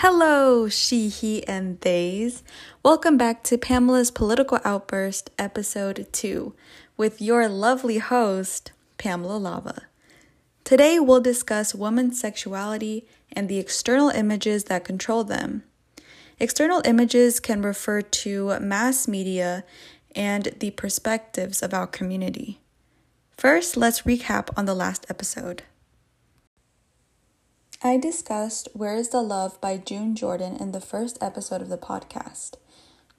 Hello, she, he, and theys. Welcome back to Pamela's Political Outburst, Episode 2, with your lovely host, Pamela Lava. Today, we'll discuss women's sexuality and the external images that control them. External images can refer to mass media and the perspectives of our community. First, let's recap on the last episode. I discussed Where is the Love by June Jordan in the first episode of the podcast.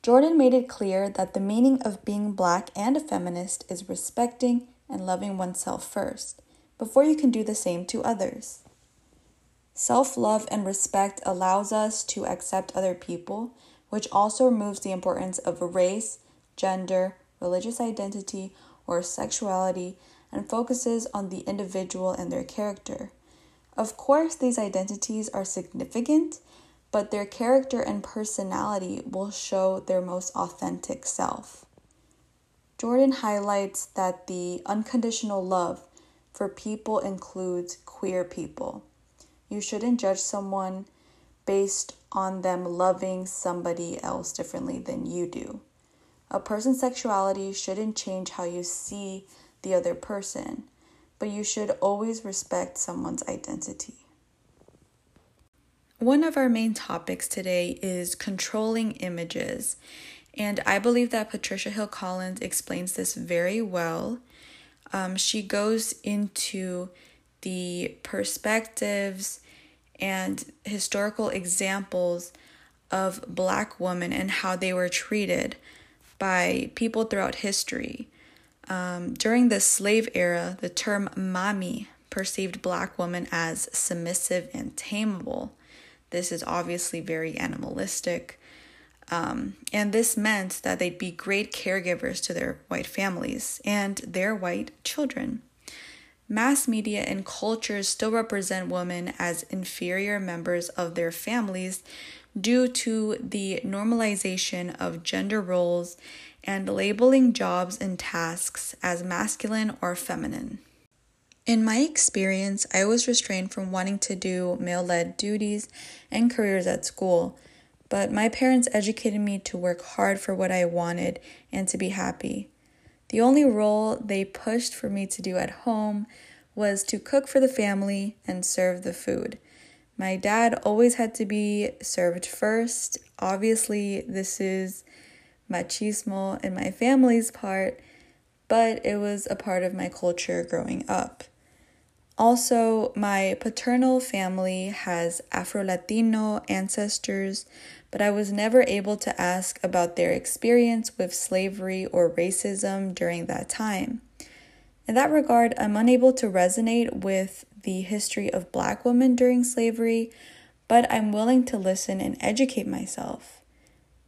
Jordan made it clear that the meaning of being black and a feminist is respecting and loving oneself first, before you can do the same to others. Self love and respect allows us to accept other people, which also removes the importance of race, gender, religious identity, or sexuality and focuses on the individual and their character. Of course, these identities are significant, but their character and personality will show their most authentic self. Jordan highlights that the unconditional love for people includes queer people. You shouldn't judge someone based on them loving somebody else differently than you do. A person's sexuality shouldn't change how you see the other person but you should always respect someone's identity. One of our main topics today is controlling images, and I believe that Patricia Hill Collins explains this very well. Um, she goes into the perspectives and historical examples of black women and how they were treated by people throughout history. Um, during the slave era, the term mammy perceived black women as submissive and tameable. This is obviously very animalistic. Um, and this meant that they'd be great caregivers to their white families and their white children. Mass media and cultures still represent women as inferior members of their families due to the normalization of gender roles and labeling jobs and tasks as masculine or feminine. In my experience, I was restrained from wanting to do male led duties and careers at school, but my parents educated me to work hard for what I wanted and to be happy. The only role they pushed for me to do at home was to cook for the family and serve the food. My dad always had to be served first. Obviously, this is machismo in my family's part, but it was a part of my culture growing up. Also, my paternal family has Afro Latino ancestors, but I was never able to ask about their experience with slavery or racism during that time. In that regard, I'm unable to resonate with the history of black women during slavery, but I'm willing to listen and educate myself.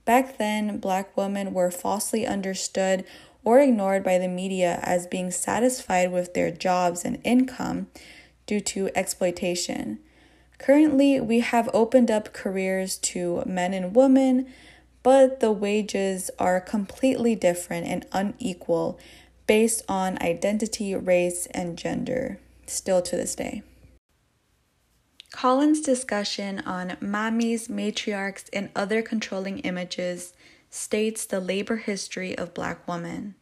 Back then, black women were falsely understood or ignored by the media as being satisfied with their jobs and income due to exploitation. Currently, we have opened up careers to men and women, but the wages are completely different and unequal based on identity, race, and gender, still to this day. Collins' discussion on mammies, matriarchs, and other controlling images states the labor history of black women.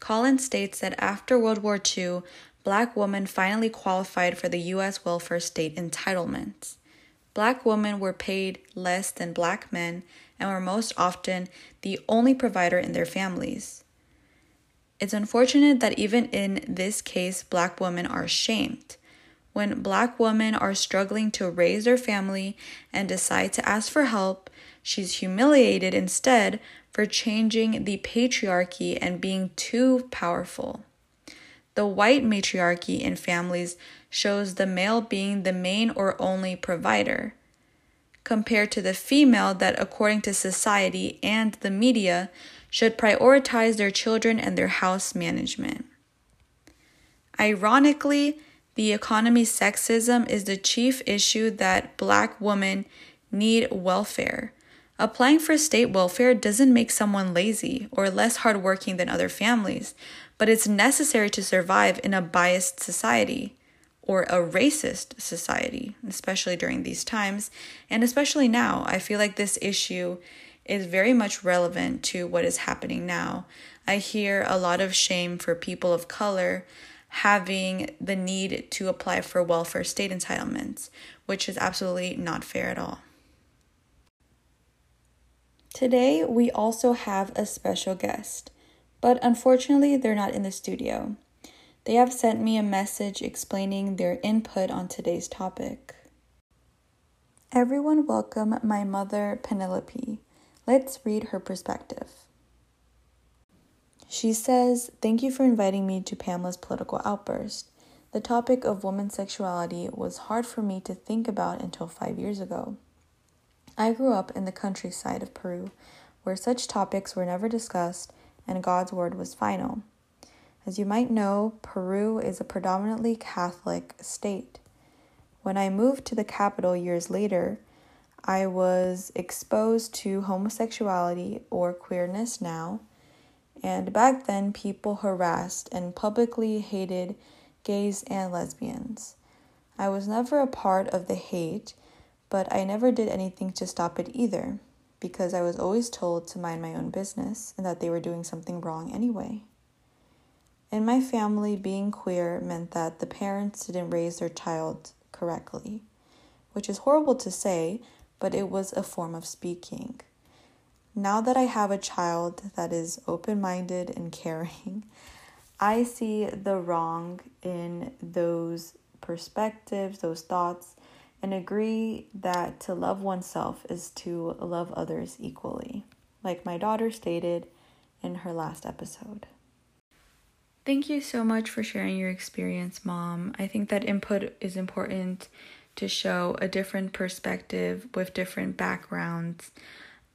Collins states that after World War II, black women finally qualified for the U.S. welfare state entitlements. Black women were paid less than black men and were most often the only provider in their families. It's unfortunate that even in this case, black women are shamed when black women are struggling to raise their family and decide to ask for help, she's humiliated instead for changing the patriarchy and being too powerful. The white matriarchy in families shows the male being the main or only provider, compared to the female that, according to society and the media, should prioritize their children and their house management. Ironically, the economy sexism is the chief issue that black women need welfare. Applying for state welfare doesn't make someone lazy or less hardworking than other families, but it's necessary to survive in a biased society. or a racist society, especially during these times. And especially now, I feel like this issue is very much relevant to what is happening now. I hear a lot of shame for people of color having the need to apply for welfare state entitlements, which is absolutely not fair at all. Today, we also have a special guest, but unfortunately, they're not in the studio. They have sent me a message explaining their input on today's topic. Everyone, welcome my mother, Penelope. Let's read her perspective. She says, Thank you for inviting me to Pamela's political outburst. The topic of women's sexuality was hard for me to think about until five years ago. I grew up in the countryside of Peru, where such topics were never discussed and God's word was final. As you might know, Peru is a predominantly Catholic state. When I moved to the capital years later, I was exposed to homosexuality or queerness now, and back then people harassed and publicly hated gays and lesbians. I was never a part of the hate, but I never did anything to stop it either, because I was always told to mind my own business and that they were doing something wrong anyway. In my family, being queer meant that the parents didn't raise their child correctly, which is horrible to say, but it was a form of speaking. Now that I have a child that is open minded and caring, I see the wrong in those perspectives, those thoughts, and agree that to love oneself is to love others equally, like my daughter stated in her last episode. Thank you so much for sharing your experience, Mom. I think that input is important to show a different perspective with different backgrounds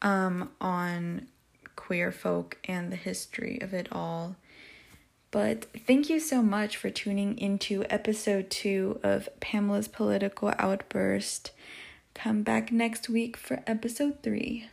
um, on queer folk and the history of it all. But thank you so much for tuning into episode two of Pamela's Political Outburst. Come back next week for episode three.